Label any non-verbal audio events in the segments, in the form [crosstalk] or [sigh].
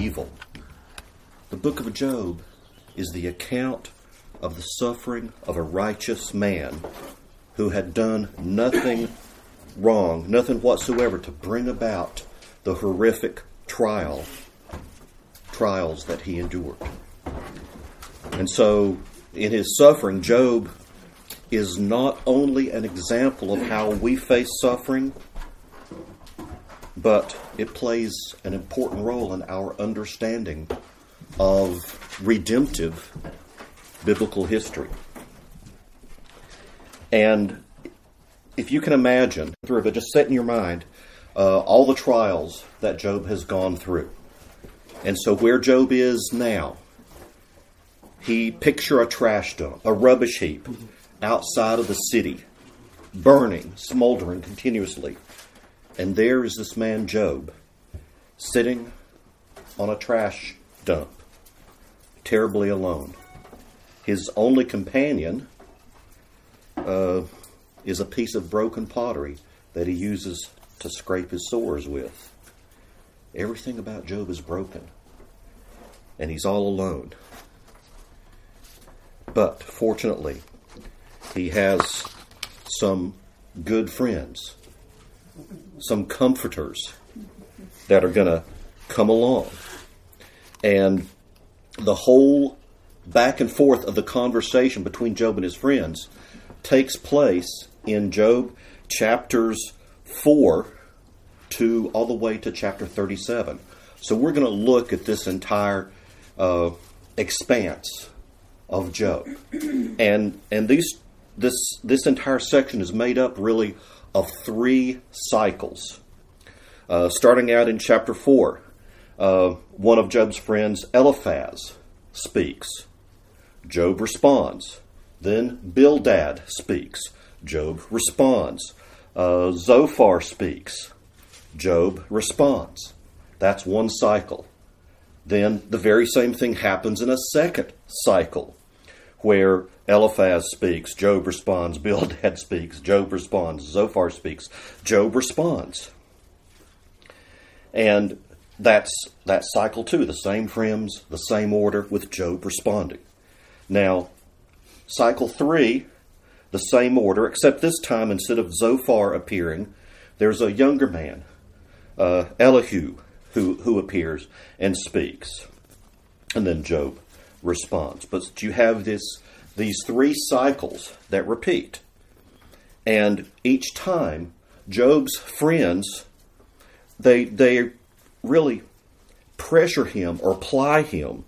evil. The book of Job is the account of the suffering of a righteous man who had done nothing wrong, nothing whatsoever to bring about the horrific trial trials that he endured. And so in his suffering Job is not only an example of how we face suffering, but it plays an important role in our understanding of redemptive biblical history. And if you can imagine, through just set in your mind uh, all the trials that Job has gone through. And so, where Job is now, he picture a trash dump, a rubbish heap outside of the city, burning, smoldering continuously. And there is this man, Job, sitting on a trash dump, terribly alone. His only companion uh, is a piece of broken pottery that he uses to scrape his sores with. Everything about Job is broken, and he's all alone. But fortunately, he has some good friends, some comforters that are going to come along. And the whole back and forth of the conversation between Job and his friends takes place in Job chapters 4 to all the way to chapter 37. So we're going to look at this entire uh, expanse of Job. And and these this this entire section is made up really of three cycles. Uh, starting out in chapter 4, uh, one of Job's friends, Eliphaz, speaks. Job responds. Then Bildad speaks. Job responds. Uh, Zophar speaks. Job responds. That's one cycle. Then the very same thing happens in a second cycle where Eliphaz speaks, Job responds, Bildad [laughs] speaks, Job responds, Zophar speaks, Job responds. And that's that cycle too, the same friends, the same order, with Job responding. Now, cycle three, the same order, except this time instead of Zophar appearing, there's a younger man, uh, Elihu, who, who appears and speaks. And then Job response. But you have this these three cycles that repeat. And each time Job's friends they they really pressure him or ply him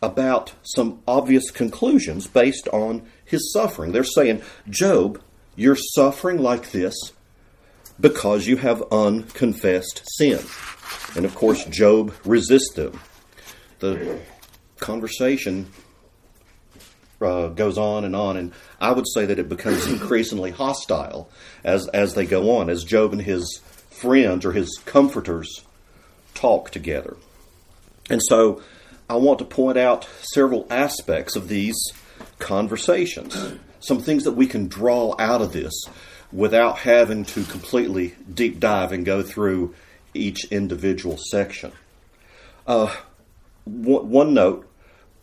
about some obvious conclusions based on his suffering. They're saying, Job, you're suffering like this because you have unconfessed sin. And of course, Job resists them. The conversation uh, goes on and on, and I would say that it becomes increasingly hostile as as they go on, as Job and his friends or his comforters talk together. And so, I want to point out several aspects of these conversations, some things that we can draw out of this without having to completely deep dive and go through each individual section. Uh, one note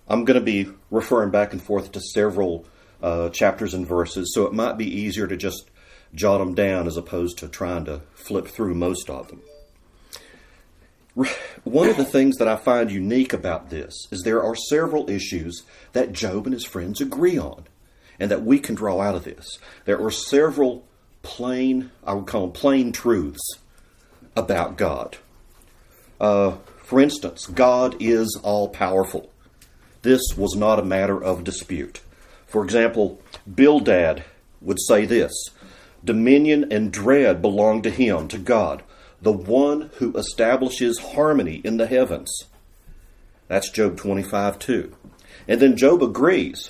I'm going to be referring back and forth to several uh, chapters and verses, so it might be easier to just jot them down as opposed to trying to flip through most of them. One of the things that I find unique about this is there are several issues that Job and his friends agree on and that we can draw out of this. There are several plain, I would call them plain truths about God. Uh, for instance, God is all powerful. This was not a matter of dispute. For example, Bildad would say this Dominion and dread belong to him, to God, the one who establishes harmony in the heavens. That's Job 25 2. And then Job agrees.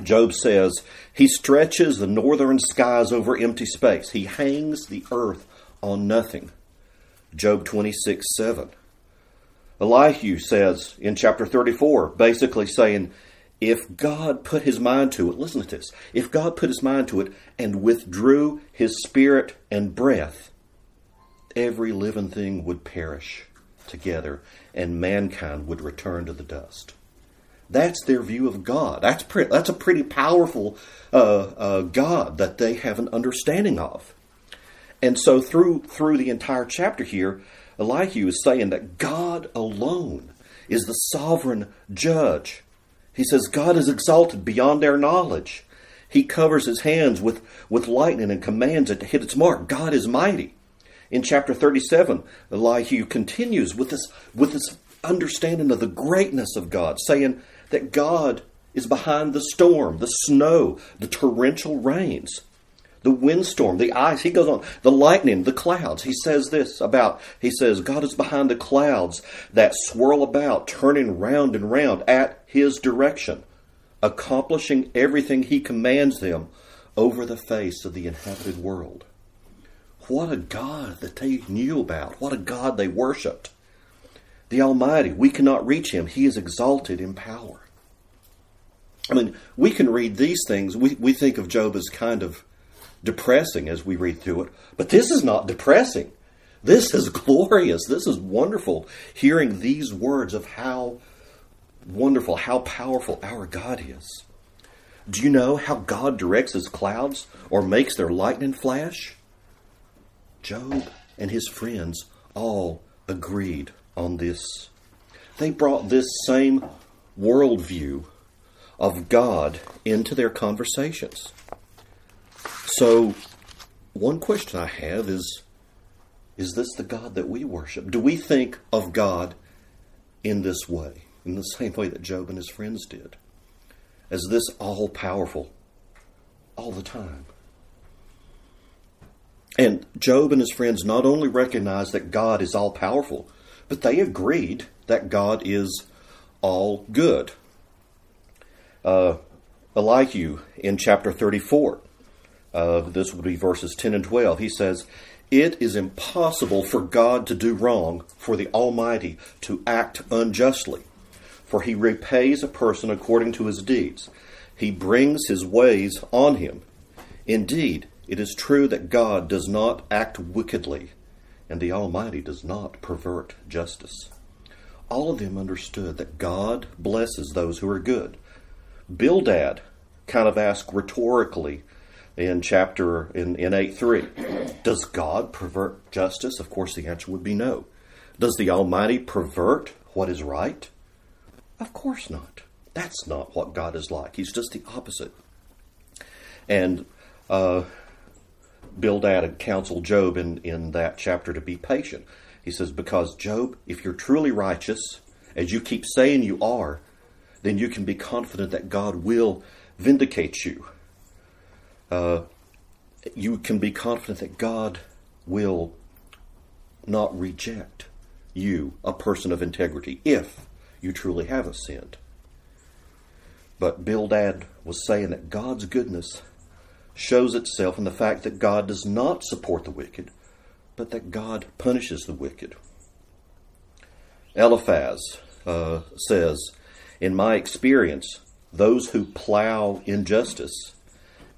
Job says, He stretches the northern skies over empty space. He hangs the earth on nothing. Job 26 7. Elihu says in chapter 34, basically saying, if God put his mind to it, listen to this, if God put his mind to it and withdrew his spirit and breath, every living thing would perish together and mankind would return to the dust. That's their view of God. That's, that's a pretty powerful uh, uh, God that they have an understanding of. And so through through the entire chapter here, Elihu is saying that God alone is the sovereign judge. He says God is exalted beyond their knowledge. He covers his hands with, with lightning and commands it to hit its mark. God is mighty. In chapter 37, Elihu continues with this, with this understanding of the greatness of God, saying that God is behind the storm, the snow, the torrential rains the windstorm, the ice. He goes on, the lightning, the clouds. He says this about, he says, God is behind the clouds that swirl about, turning round and round at his direction, accomplishing everything he commands them over the face of the inhabited world. What a God that they knew about. What a God they worshiped. The Almighty, we cannot reach him. He is exalted in power. I mean, we can read these things. We, we think of Job as kind of depressing as we read through it. But this is not depressing. This is [laughs] glorious. This is wonderful. Hearing these words of how wonderful, how powerful our God is. Do you know how God directs his clouds or makes their lightning flash? Job and his friends all agreed on this. They brought this same worldview of God into their conversations. So, one question I have is Is this the God that we worship? Do we think of God in this way, in the same way that Job and his friends did? As this all powerful all the time? And Job and his friends not only recognized that God is all powerful, but they agreed that God is all good. Uh, Elihu in chapter 34 uh, this would be verses 10 and 12. He says, It is impossible for God to do wrong, for the Almighty to act unjustly. For he repays a person according to his deeds. He brings his ways on him. Indeed, it is true that God does not act wickedly, and the Almighty does not pervert justice. All of them understood that God blesses those who are good. Bildad kind of asked rhetorically, in chapter in, in 8 3. Does God pervert justice? Of course, the answer would be no. Does the Almighty pervert what is right? Of course not. That's not what God is like. He's just the opposite. And uh, Bildad counseled Job in, in that chapter to be patient. He says, Because, Job, if you're truly righteous, as you keep saying you are, then you can be confident that God will vindicate you uh, you can be confident that God will not reject you, a person of integrity, if you truly have sinned. But Bildad was saying that God's goodness shows itself in the fact that God does not support the wicked, but that God punishes the wicked. Eliphaz uh, says, In my experience, those who plow injustice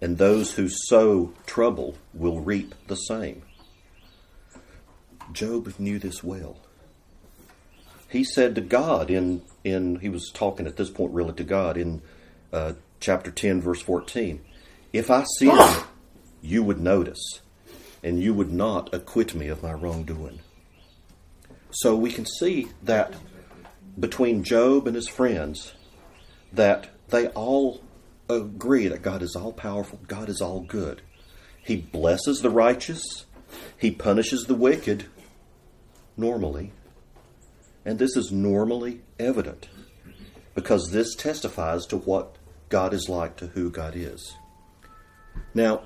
and those who sow trouble will reap the same. Job knew this well. He said to God in in he was talking at this point really to God in uh, chapter ten verse fourteen, if I sin, you would notice, and you would not acquit me of my wrongdoing. So we can see that between Job and his friends, that they all agree that God is all powerful, God is all good. He blesses the righteous, He punishes the wicked normally. And this is normally evident because this testifies to what God is like, to who God is. Now,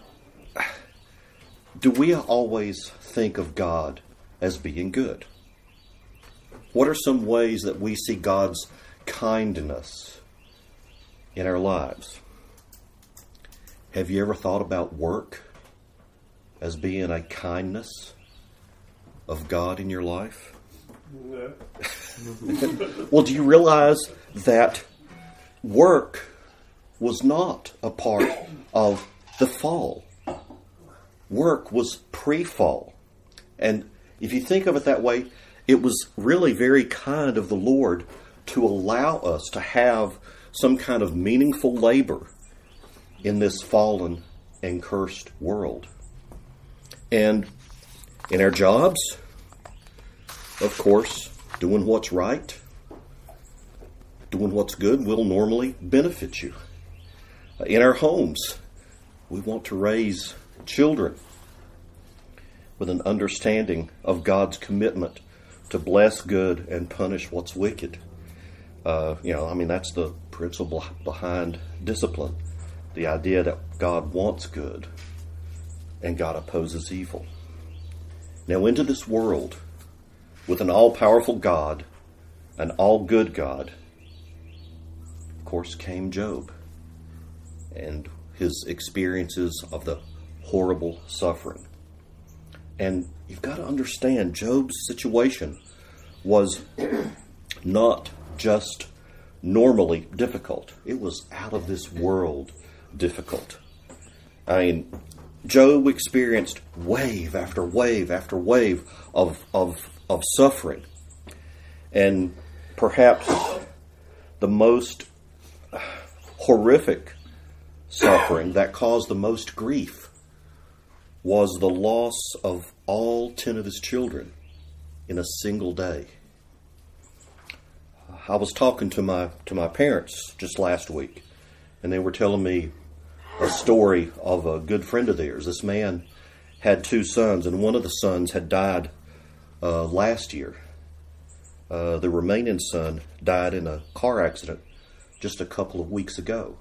do we always think of God as being good? What are some ways that we see God's kindness in our lives? Have you ever thought about work as being a kindness of God in your life? No. [laughs] well, do you realize that work was not a part of the fall? Work was pre fall. And if you think of it that way, it was really very kind of the Lord to allow us to have some kind of meaningful labor in this fallen and cursed world. And in our jobs, of course, doing what's right, doing what's good will normally benefit you. In our homes, we want to raise children with an understanding of God's commitment to bless good and punish what's wicked. Uh, you know, I mean, that's the principle behind discipline the idea that God wants good and God opposes evil. Now, into this world, with an all powerful God, an all good God, of course, came Job and his experiences of the horrible suffering. And you've got to understand, Job's situation was [clears throat] not just normally difficult, it was out of this world difficult. I mean, Job experienced wave after wave after wave of, of, of suffering. And perhaps the most horrific suffering that caused the most grief was the loss of all 10 of his children in a single day. I was talking to my to my parents just last week and they were telling me a story of a good friend of theirs. This man had two sons, and one of the sons had died uh, last year. Uh, the remaining son died in a car accident just a couple of weeks ago.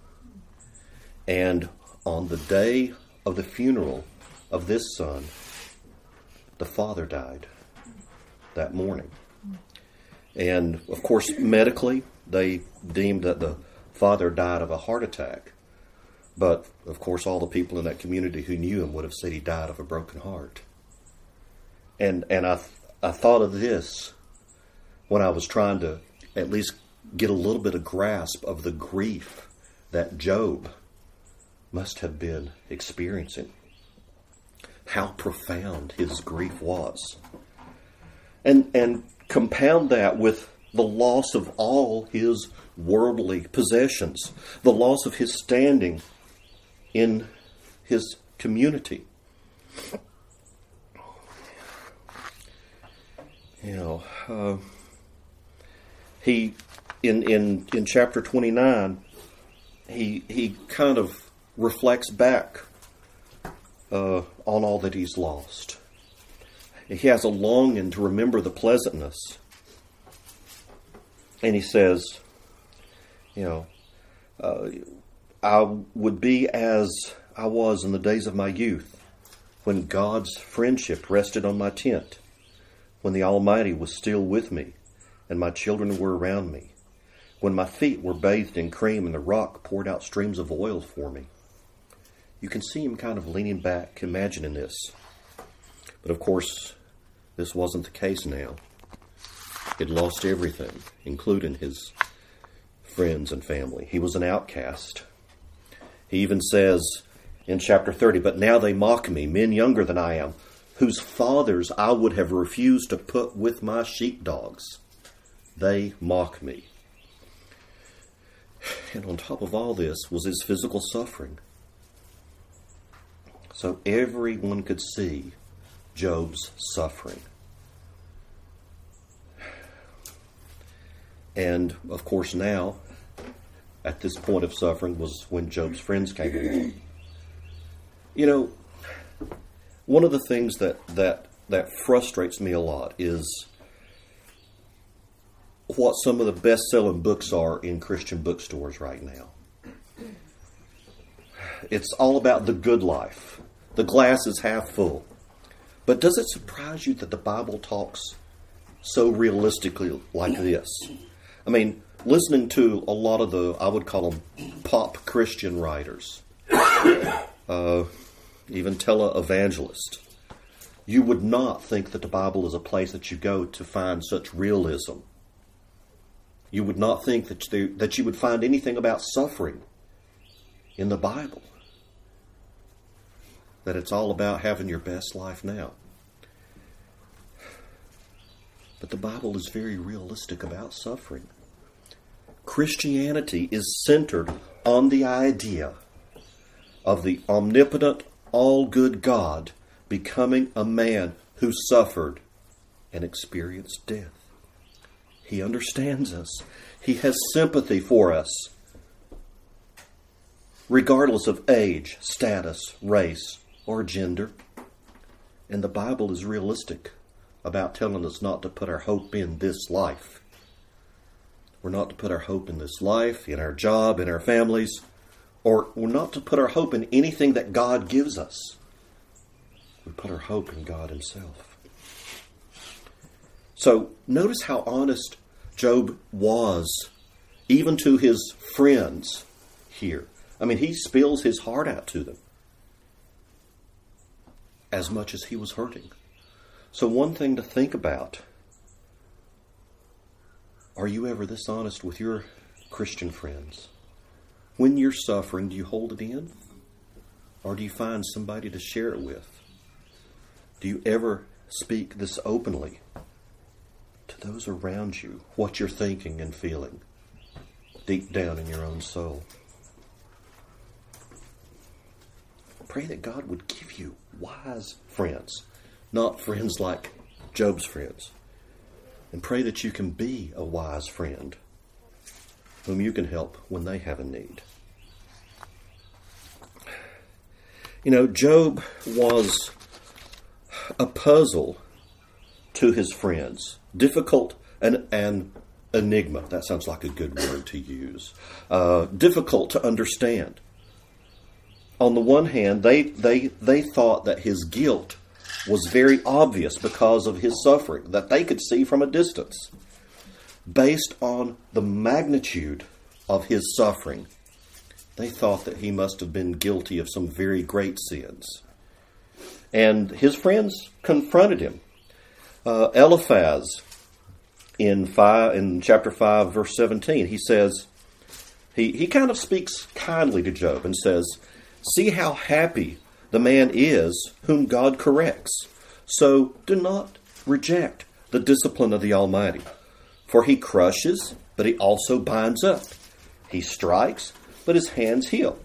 And on the day of the funeral of this son, the father died that morning. And of course, medically, they deemed that the father died of a heart attack. But of course, all the people in that community who knew him would have said he died of a broken heart. And and I I thought of this when I was trying to at least get a little bit of grasp of the grief that Job must have been experiencing. How profound his grief was. And and compound that with the loss of all his worldly possessions, the loss of his standing in his community. You know, uh, he in in in chapter twenty nine, he he kind of reflects back uh, on all that he's lost. He has a longing to remember the pleasantness, and he says, you know, uh, I would be as I was in the days of my youth, when God's friendship rested on my tent, when the Almighty was still with me, and my children were around me, when my feet were bathed in cream and the rock poured out streams of oil for me. You can see him kind of leaning back, imagining this. But of course, this wasn't the case now. He'd lost everything, including his friends and family. He was an outcast. He even says in chapter 30, But now they mock me, men younger than I am, whose fathers I would have refused to put with my sheepdogs. They mock me. And on top of all this was his physical suffering. So everyone could see Job's suffering. And of course, now at this point of suffering was when Job's friends came along. You know, one of the things that, that, that frustrates me a lot is what some of the best selling books are in Christian bookstores right now. It's all about the good life. The glass is half full. But does it surprise you that the Bible talks so realistically like this? I mean, listening to a lot of the, I would call them pop Christian writers, [coughs] uh, even televangelists, you would not think that the Bible is a place that you go to find such realism. You would not think that, that you would find anything about suffering in the Bible. That it's all about having your best life now. But the Bible is very realistic about suffering. Christianity is centered on the idea of the omnipotent, all good God becoming a man who suffered and experienced death. He understands us, He has sympathy for us, regardless of age, status, race, or gender. And the Bible is realistic about telling us not to put our hope in this life. We're not to put our hope in this life, in our job, in our families, or we're not to put our hope in anything that God gives us. We put our hope in God Himself. So notice how honest Job was, even to his friends here. I mean, he spills his heart out to them as much as he was hurting. So, one thing to think about are you ever this honest with your Christian friends? When you're suffering, do you hold it in? Or do you find somebody to share it with? Do you ever speak this openly to those around you, what you're thinking and feeling deep down in your own soul? Pray that God would give you wise friends, not friends like Job's friends. And pray that you can be a wise friend whom you can help when they have a need. You know, Job was a puzzle to his friends, difficult and an enigma. That sounds like a good word to use. Uh, difficult to understand on the one hand, they, they, they thought that his guilt was very obvious because of his suffering, that they could see from a distance. Based on the magnitude of his suffering, they thought that he must have been guilty of some very great sins. And his friends confronted him. Uh, Eliphaz, in five, in chapter five, verse seventeen, he says he he kind of speaks kindly to Job and says, See how happy the man is whom God corrects. So do not reject the discipline of the Almighty. For he crushes, but he also binds up. He strikes, but his hands heal.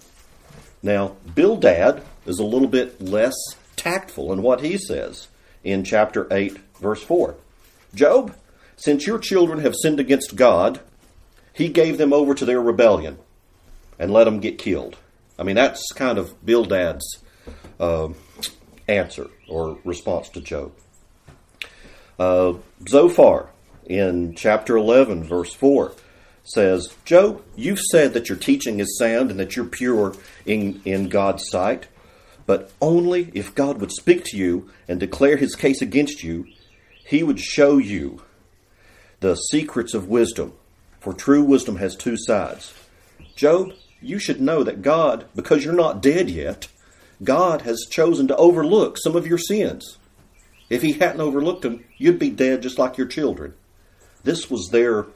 Now, Bildad is a little bit less tactful in what he says in chapter 8, verse 4. Job, since your children have sinned against God, he gave them over to their rebellion and let them get killed. I mean, that's kind of Bildad's uh, answer or response to Job. Uh, Zophar in chapter 11, verse 4 says, Job, you've said that your teaching is sound and that you're pure in, in God's sight, but only if God would speak to you and declare his case against you, he would show you the secrets of wisdom, for true wisdom has two sides. Job, you should know that God, because you're not dead yet, God has chosen to overlook some of your sins. If He hadn't overlooked them, you'd be dead just like your children. This was their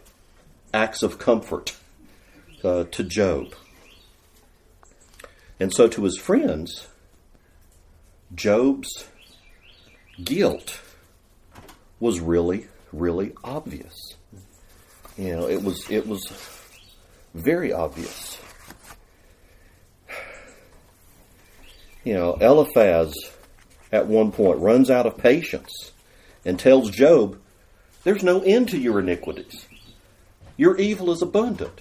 acts of comfort uh, to Job. And so to his friends, Job's guilt was really, really obvious. You know, it was it was very obvious. You know, Eliphaz at one point runs out of patience and tells Job, There's no end to your iniquities. Your evil is abundant.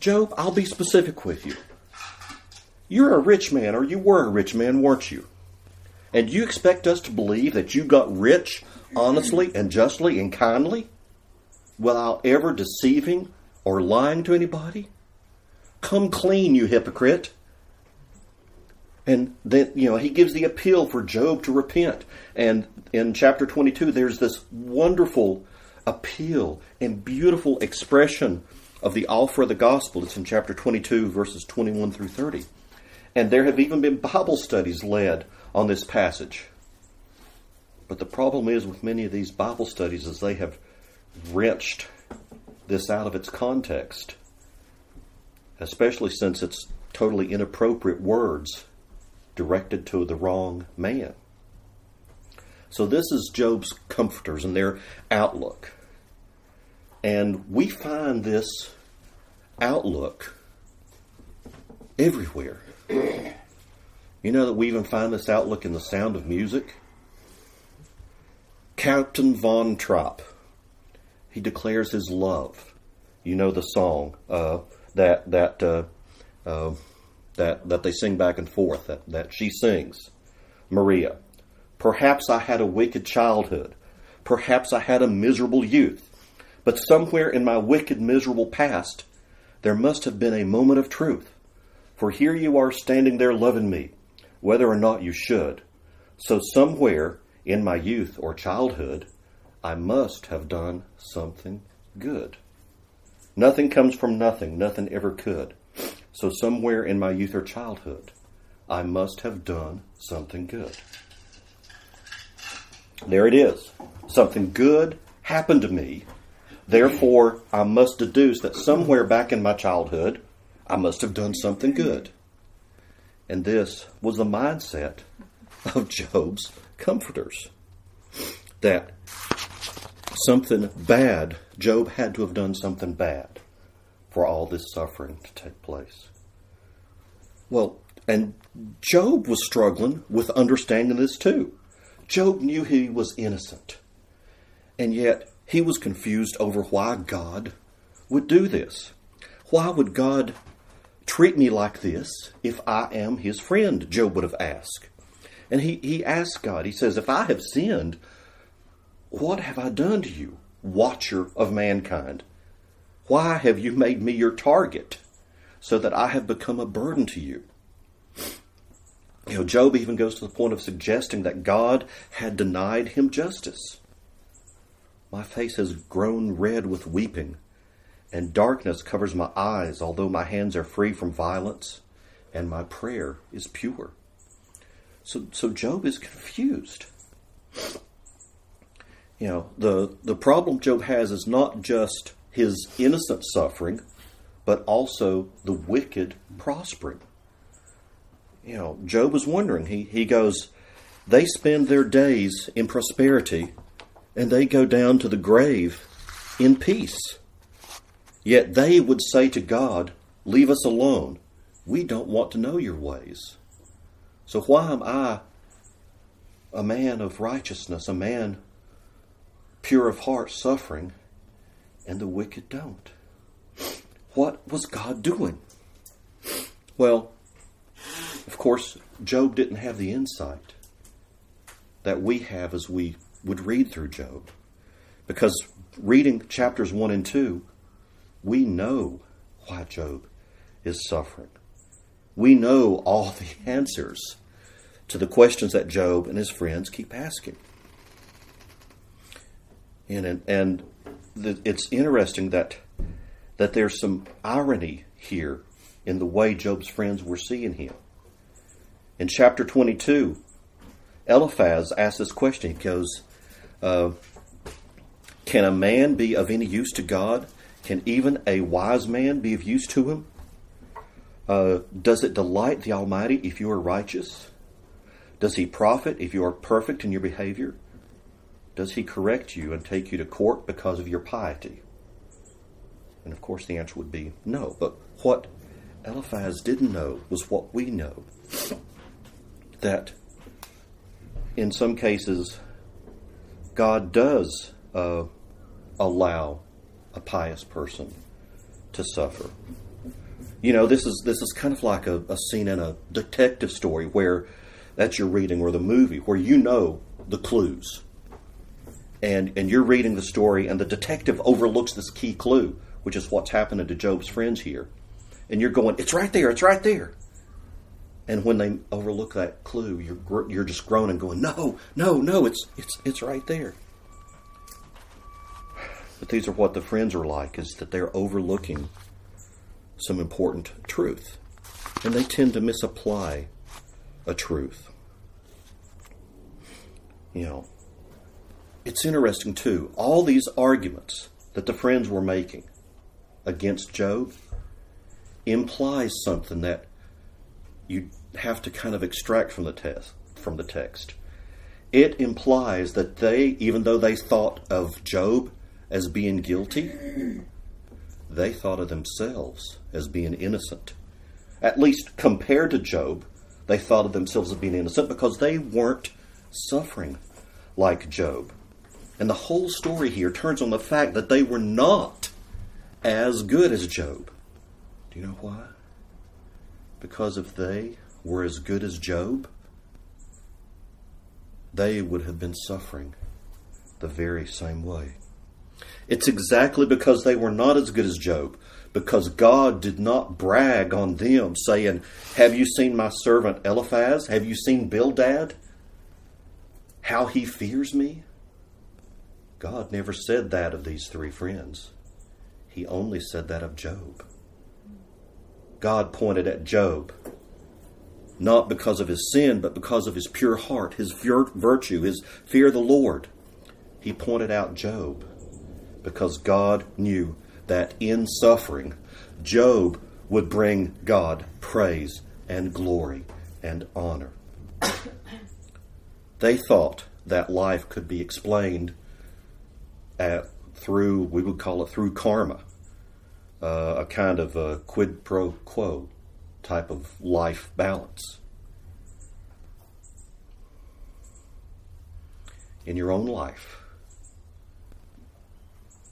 Job, I'll be specific with you. You're a rich man, or you were a rich man, weren't you? And you expect us to believe that you got rich honestly and justly and kindly without ever deceiving or lying to anybody? Come clean, you hypocrite. And then, you know, he gives the appeal for Job to repent. And in chapter 22, there's this wonderful appeal and beautiful expression of the offer of the gospel. It's in chapter 22, verses 21 through 30. And there have even been Bible studies led on this passage. But the problem is with many of these Bible studies is they have wrenched this out of its context, especially since it's totally inappropriate words directed to the wrong man. So this is Job's comforters and their outlook. And we find this outlook everywhere. [clears throat] You know that we even find this outlook in the sound of music? Captain Von Trapp, he declares his love. You know the song uh, that that uh, uh, that that they sing back and forth. That that she sings, Maria. Perhaps I had a wicked childhood. Perhaps I had a miserable youth. But somewhere in my wicked, miserable past, there must have been a moment of truth. For here you are standing there loving me, whether or not you should. So somewhere in my youth or childhood, I must have done something good. Nothing comes from nothing, nothing ever could. So somewhere in my youth or childhood, I must have done something good. There it is. Something good happened to me. Therefore, I must deduce that somewhere back in my childhood, I must have done something good. And this was the mindset of Job's comforters. That something bad, Job had to have done something bad for all this suffering to take place. Well, and Job was struggling with understanding this too. Job knew he was innocent. And yet he was confused over why God would do this. Why would God treat me like this if I am his friend? Job would have asked. And he, he asked God, he says, If I have sinned, what have I done to you, watcher of mankind? Why have you made me your target so that I have become a burden to you? You know, Job even goes to the point of suggesting that God had denied him justice. My face has grown red with weeping, and darkness covers my eyes, although my hands are free from violence, and my prayer is pure. So, so Job is confused. You know, the, the problem Job has is not just his innocent suffering, but also the wicked prospering you know, Job was wondering. He, he goes, they spend their days in prosperity and they go down to the grave in peace. Yet they would say to God, Leave us alone. We don't want to know your ways. So why am I a man of righteousness, a man pure of heart, suffering, and the wicked don't? What was God doing? Well, of course, Job didn't have the insight that we have as we would read through Job. Because reading chapters 1 and 2, we know why Job is suffering. We know all the [laughs] answers to the questions that Job and his friends keep asking. And, and it's interesting that, that there's some irony here in the way Job's friends were seeing him. In chapter 22, Eliphaz asks this question. He goes, uh, Can a man be of any use to God? Can even a wise man be of use to him? Uh, does it delight the Almighty if you are righteous? Does he profit if you are perfect in your behavior? Does he correct you and take you to court because of your piety? And of course, the answer would be no. But what Eliphaz didn't know was what we know that in some cases God does uh, allow a pious person to suffer. You know, this is this is kind of like a, a scene in a detective story where that's your reading or the movie where you know the clues. And and you're reading the story and the detective overlooks this key clue, which is what's happening to Job's friends here. And you're going, it's right there, it's right there. And when they overlook that clue, you're you're just groaning, going, "No, no, no! It's it's it's right there." But these are what the friends are like: is that they're overlooking some important truth, and they tend to misapply a truth. You know, it's interesting too. All these arguments that the friends were making against Job implies something that you have to kind of extract from the test from the text. it implies that they, even though they thought of Job as being guilty, they thought of themselves as being innocent. At least compared to Job, they thought of themselves as being innocent because they weren't suffering like Job. And the whole story here turns on the fact that they were not as good as Job. Do you know why? Because if they were as good as Job, they would have been suffering the very same way. It's exactly because they were not as good as Job, because God did not brag on them, saying, Have you seen my servant Eliphaz? Have you seen Bildad? How he fears me? God never said that of these three friends. He only said that of Job. God pointed at Job not because of his sin, but because of his pure heart, his virtue, his fear of the Lord. He pointed out Job because God knew that in suffering, Job would bring God praise and glory and honor. [coughs] they thought that life could be explained at, through, we would call it through karma, uh, a kind of a quid pro quo type of life balance. In your own life,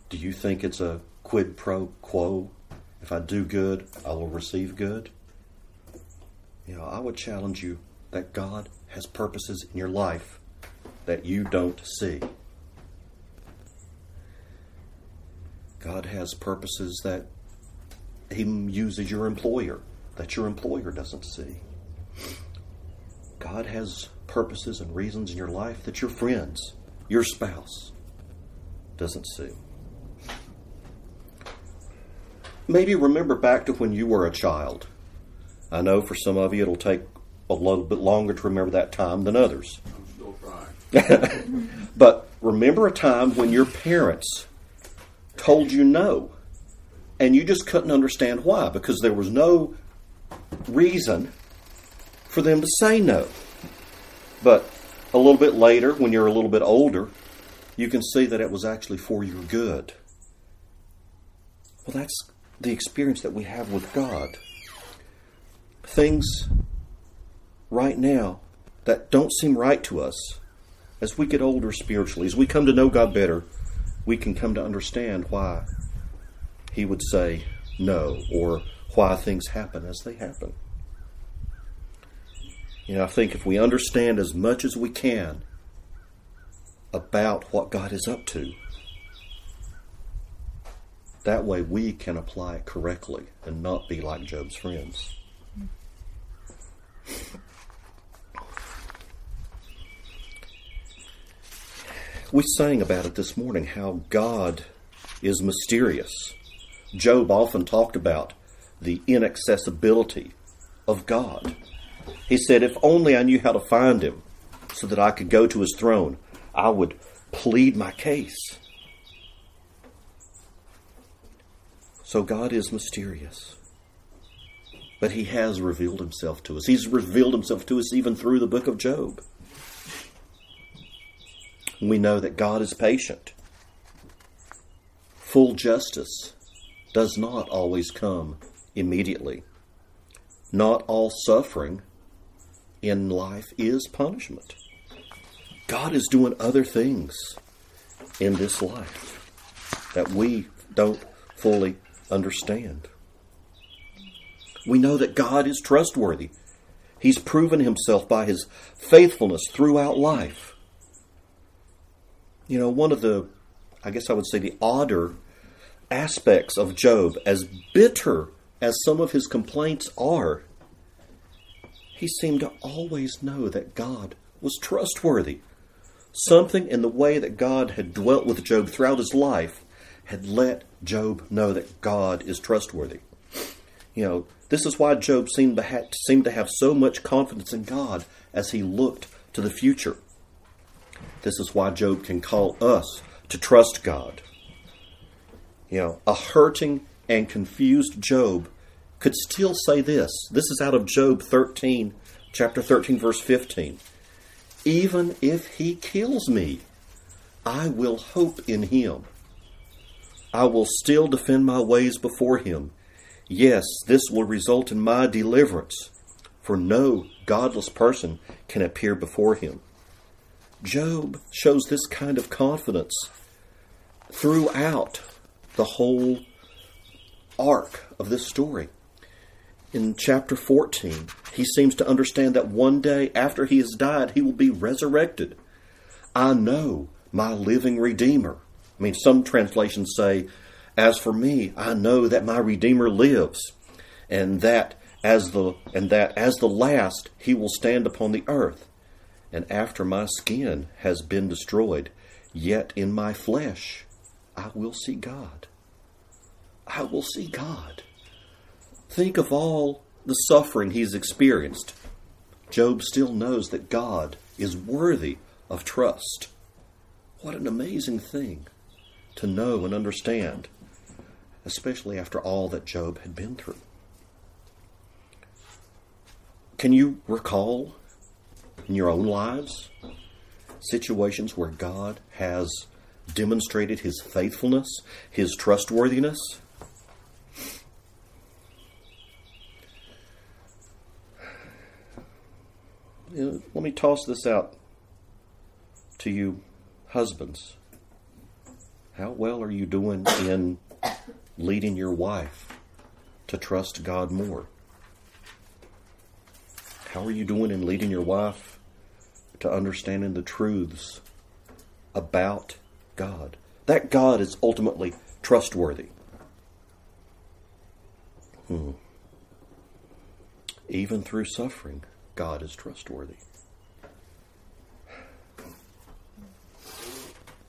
do you think it's a quid pro quo? If I do good, I will receive good? You know, I would challenge you that God has purposes in your life that you don't see. God has purposes that He uses your employer that your employer doesn't see. God has purposes and reasons in your life that your friends, your spouse, doesn't see. Maybe remember back to when you were a child. I know for some of you it'll take a little bit longer to remember that time than others. I'm still trying. [laughs] but remember a time when your parents told you no, and you just couldn't understand why because there was no reason for them to say no. But a little bit later, when you're a little bit older, you can see that it was actually for your good. Well, that's the experience that we have with God. Things right now that don't seem right to us, as we get older spiritually, as we come to know God better, we can come to understand why He would say no or why things happen as they happen. You know, I think if we understand as much as we can about what God is up to, that way we can apply it correctly and not be like Job's friends. We sang about it this morning how God is mysterious. Job often talked about the inaccessibility of God. He said, If only I knew how to find him so that I could go to his throne, I would plead my case. So God is mysterious. But he has revealed himself to us. He's revealed himself to us even through the book of Job. We know that God is patient. Full justice does not always come immediately. Not all suffering in life is punishment. God is doing other things in this life that we don't fully understand. We know that God is trustworthy. He's proven himself by his faithfulness throughout life. You know, one of the, I guess I would say, the odder aspects of Job, as bitter as some of his complaints are, he seemed to always know that God was trustworthy. Something in the way that God had dwelt with Job throughout his life had let Job know that God is trustworthy. You know, this is why Job seemed to, have, seemed to have so much confidence in God as he looked to the future. This is why Job can call us to trust God. You know, a hurting and confused Job could still say this. This is out of Job 13, chapter 13, verse 15. Even if he kills me, I will hope in him. I will still defend my ways before him. Yes, this will result in my deliverance, for no godless person can appear before him. Job shows this kind of confidence throughout the whole arc of this story. In chapter 14, he seems to understand that one day after he has died, he will be resurrected. I know my living Redeemer. I mean, some translations say, As for me, I know that my Redeemer lives, and that as the and that as the last he will stand upon the earth. And after my skin has been destroyed, yet in my flesh I will see God. I will see God. Think of all the suffering he's experienced. Job still knows that God is worthy of trust. What an amazing thing to know and understand, especially after all that Job had been through. Can you recall in your own lives situations where God has demonstrated his faithfulness, his trustworthiness? let me toss this out to you, husbands. How well are you doing in leading your wife to trust God more? How are you doing in leading your wife to understanding the truths about God? That God is ultimately trustworthy. Hmm. Even through suffering, God is trustworthy.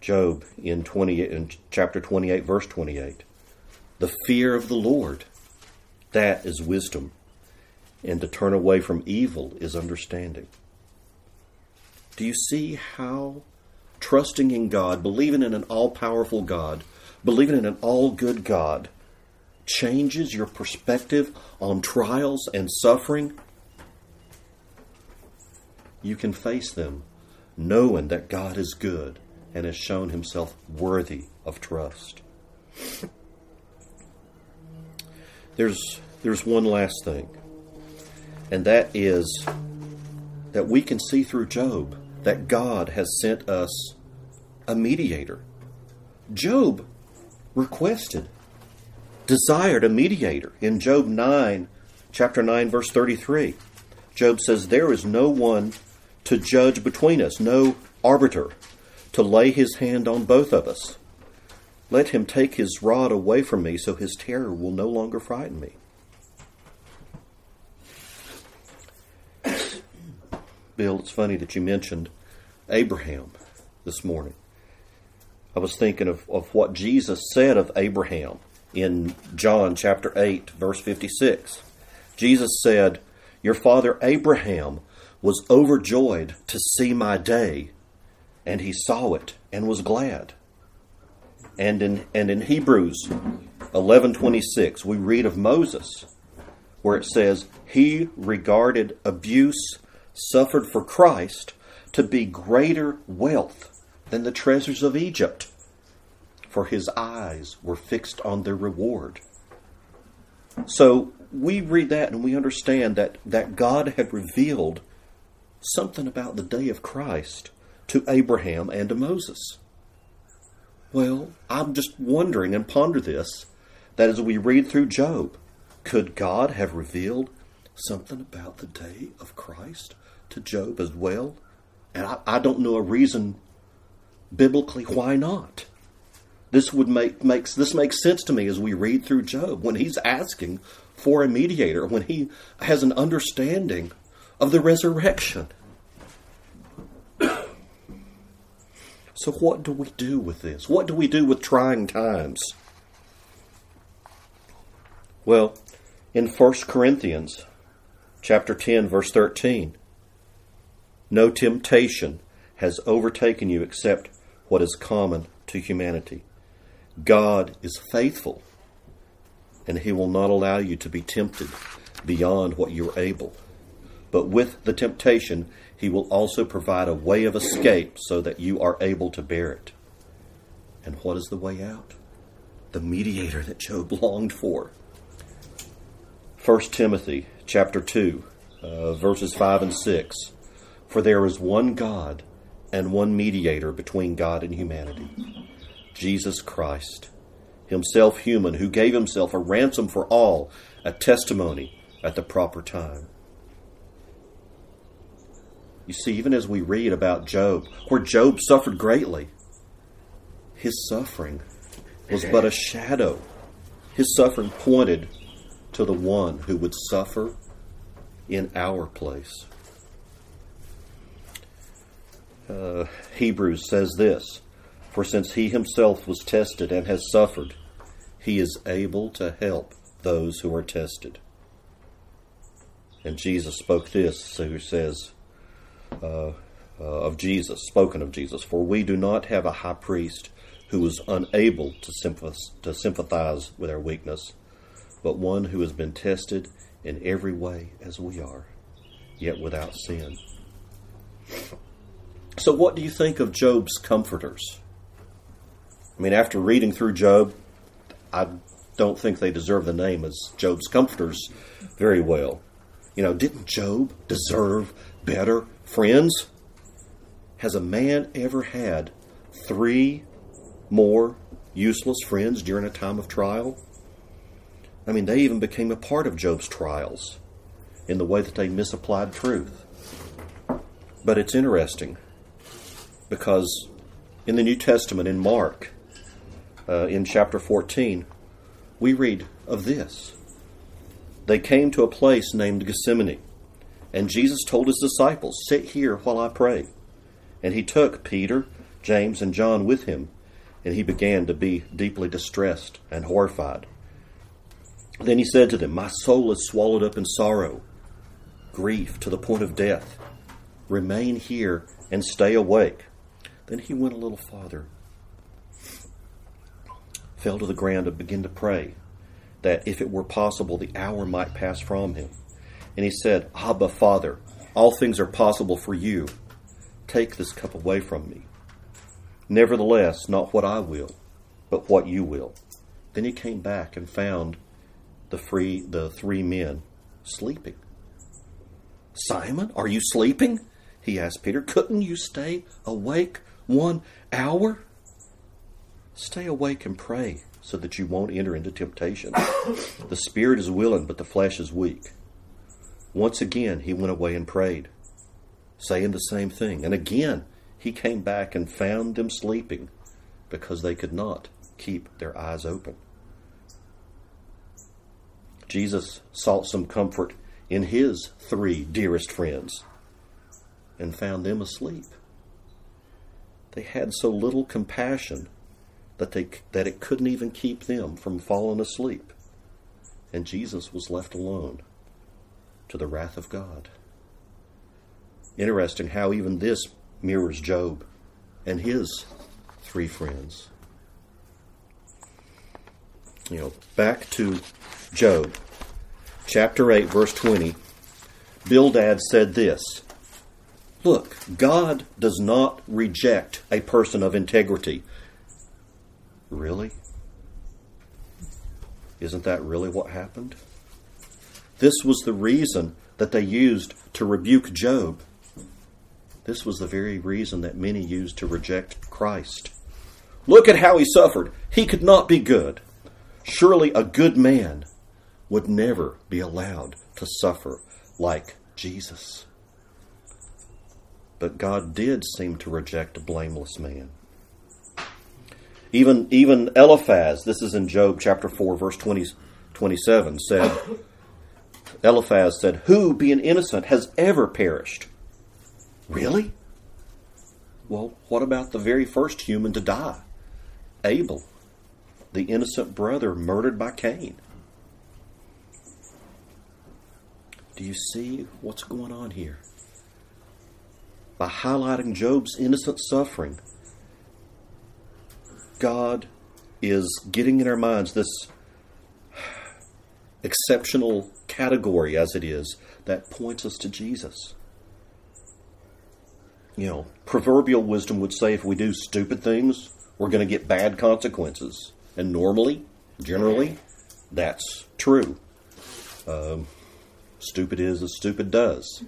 Job in 20 in chapter 28 verse 28. The fear of the Lord that is wisdom and to turn away from evil is understanding. Do you see how trusting in God, believing in an all-powerful God, believing in an all-good God changes your perspective on trials and suffering you can face them knowing that God is good and has shown himself worthy of trust. There's, there's one last thing, and that is that we can see through Job that God has sent us a mediator. Job requested, desired a mediator in Job 9, chapter 9, verse 33. Job says, There is no one to judge between us, no arbiter, to lay his hand on both of us. Let him take his rod away from me so his terror will no longer frighten me. Bill, it's funny that you mentioned Abraham this morning. I was thinking of, of what Jesus said of Abraham in John chapter 8, verse 56. Jesus said, Your father Abraham was overjoyed to see my day, and he saw it and was glad. And in and in Hebrews 11:26 we read of Moses where it says he regarded abuse suffered for Christ to be greater wealth than the treasures of Egypt for his eyes were fixed on their reward. So we read that and we understand that, that God had revealed something about the day of Christ to Abraham and to Moses. Well, I'm just wondering and ponder this that as we read through Job, could God have revealed something about the day of Christ to Job as well? And I, I don't know a reason biblically why not. This would make makes this makes sense to me as we read through Job when he's asking for a mediator, when he has an understanding of the resurrection. [coughs] So, what do we do with this? What do we do with trying times? Well, in 1 Corinthians chapter 10 verse 13, no temptation has overtaken you except what is common to humanity. God is faithful, and he will not allow you to be tempted beyond what you're able but with the temptation, he will also provide a way of escape so that you are able to bear it. And what is the way out? The mediator that Job [laughs] longed for. 1 Timothy chapter 2, uh, verses 5 and 6. For there is one God and one mediator between God and humanity, Jesus Christ, himself human, who gave himself a ransom for all, a testimony at the proper time. You see, even as we read about Job, where Job suffered greatly, his suffering was but a shadow. His suffering pointed to the one who would suffer in our place. Uh, Hebrews says this For since he himself was tested and has suffered, he is able to help those who are tested. And Jesus spoke this, who says, uh, uh, of Jesus, spoken of Jesus. For we do not have a high priest who is unable to, to sympathize with our weakness, but one who has been tested in every way as we are, yet without sin. So, what do you think of Job's comforters? I mean, after reading through Job, I don't think they deserve the name as Job's comforters very well. You know, didn't Job deserve better Friends, has a man ever had three more useless friends during a time of trial? I mean, they even became a part of Job's trials in the way that they misapplied truth. But it's interesting because in the New Testament, in Mark, uh, in chapter 14, we read of this. They came to a place named Gethsemane and Jesus told his disciples, Sit here while I pray. And he took Peter, James, and John with him, and he began to be deeply distressed and horrified. Then he said to them, My soul is swallowed up in sorrow, grief to the point of death. Remain here and stay awake. Then he went a little farther, fell to the ground, and began to pray that if it were possible, the hour might pass from him. And he said, Abba, Father, all things are possible for you. Take this cup away from me. Nevertheless, not what I will, but what you will. Then he came back and found the free the three men sleeping. Simon, are you sleeping? He asked Peter. Couldn't you stay awake one hour? Stay awake and pray so that you won't enter into temptation. [coughs] the spirit is willing, but the flesh is weak. Once again, he went away and prayed, saying the same thing. And again, he came back and found them sleeping because they could not keep their eyes open. Jesus sought some comfort in his three dearest friends and found them asleep. They had so little compassion that, they, that it couldn't even keep them from falling asleep. And Jesus was left alone to the wrath of God. Interesting how even this mirrors Job and his three friends. You know, back to Job, chapter 8, verse 20. Bildad said this Look, God does not reject a person of integrity. Really? Isn't that really what happened? This was the reason that they used to rebuke Job. This was the very reason that many used to reject Christ. Look at how he suffered. He could not be good. Surely a good man would never be allowed to suffer like Jesus. But God did seem to reject a blameless man. Even, even Eliphaz, this is in Job chapter 4, verse 20, 27, said, Eliphaz said, Who, being innocent, has ever perished? Really? Well, what about the very first human to die? Abel, the innocent brother murdered by Cain. Do you see what's going on here? By highlighting Job's innocent suffering, God is getting in our minds this exceptional category as it is that points us to Jesus. You know, proverbial wisdom would say if we do stupid things, we're going to get bad consequences. And normally, generally, that's true. Um, stupid is as stupid does.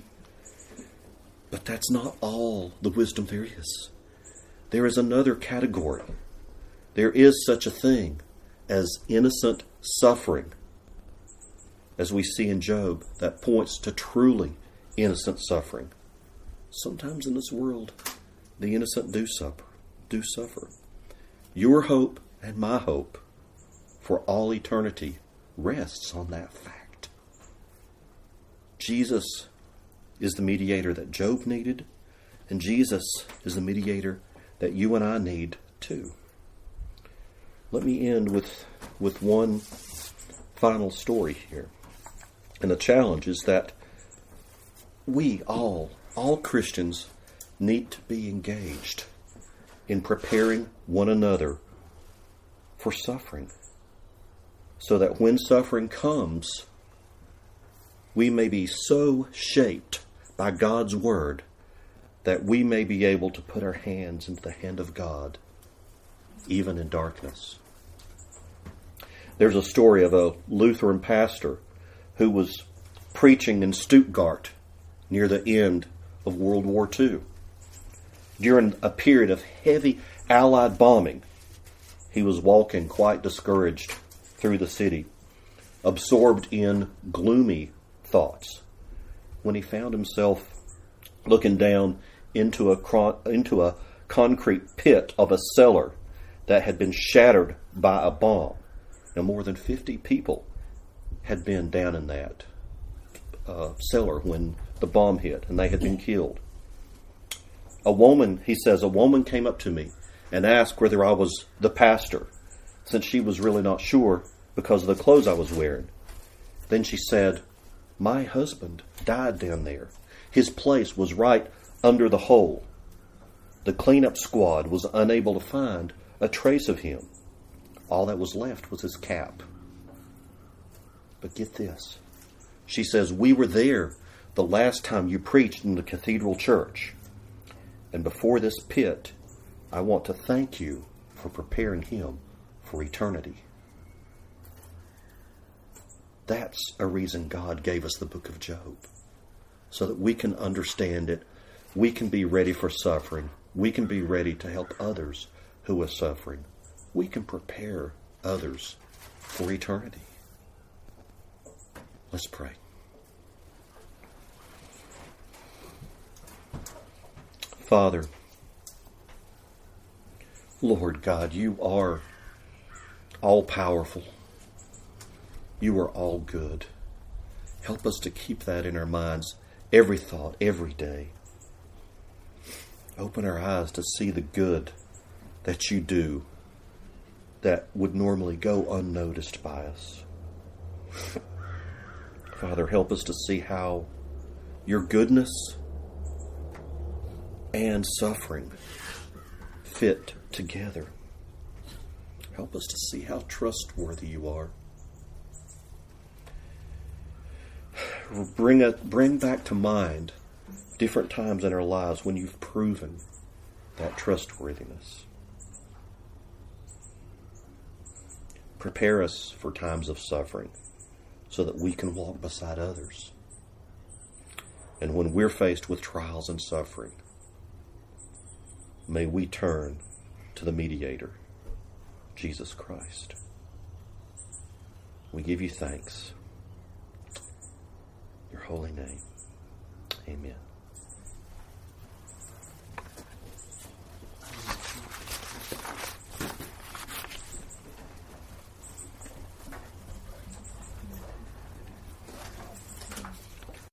But that's not all the wisdom there is. There is another category. There is such a thing as innocent suffering, as we see in Job, that points to truly innocent suffering. Sometimes in this world, the innocent do suffer. Do suffer. Your hope and my hope for all eternity rests on that fact. Jesus is the mediator that Job needed, and Jesus is the mediator that you and I need too. Let me end with, with one final story here. And the challenge is that we all, all Christians, need to be engaged in preparing one another for suffering. So that when suffering comes, we may be so shaped by God's Word that we may be able to put our hands into the hand of God, even in darkness. There's a story of a Lutheran pastor who was preaching in Stuttgart near the end of World War II. During a period of heavy Allied bombing, he was walking quite discouraged through the city, absorbed in gloomy thoughts when he found himself looking down into a into a concrete pit of a cellar that had been shattered by a bomb. Now, more than 50 people had been down in that uh, cellar when the bomb hit, and they had been killed. A woman, he says, a woman came up to me and asked whether I was the pastor, since she was really not sure because of the clothes I was wearing. Then she said, my husband died down there. His place was right under the hole. The cleanup squad was unable to find a trace of him. All that was left was his cap. But get this. She says, We were there the last time you preached in the cathedral church. And before this pit, I want to thank you for preparing him for eternity. That's a reason God gave us the book of Job, so that we can understand it. We can be ready for suffering. We can be ready to help others who are suffering. We can prepare others for eternity. Let's pray. Father, Lord God, you are all powerful. You are all good. Help us to keep that in our minds every thought, every day. Open our eyes to see the good that you do that would normally go unnoticed by us. [laughs] Father, help us to see how your goodness and suffering fit together. Help us to see how trustworthy you are. Bring a, bring back to mind different times in our lives when you've proven that trustworthiness. Prepare us for times of suffering so that we can walk beside others. And when we're faced with trials and suffering, may we turn to the mediator, Jesus Christ. We give you thanks holy name. Amen.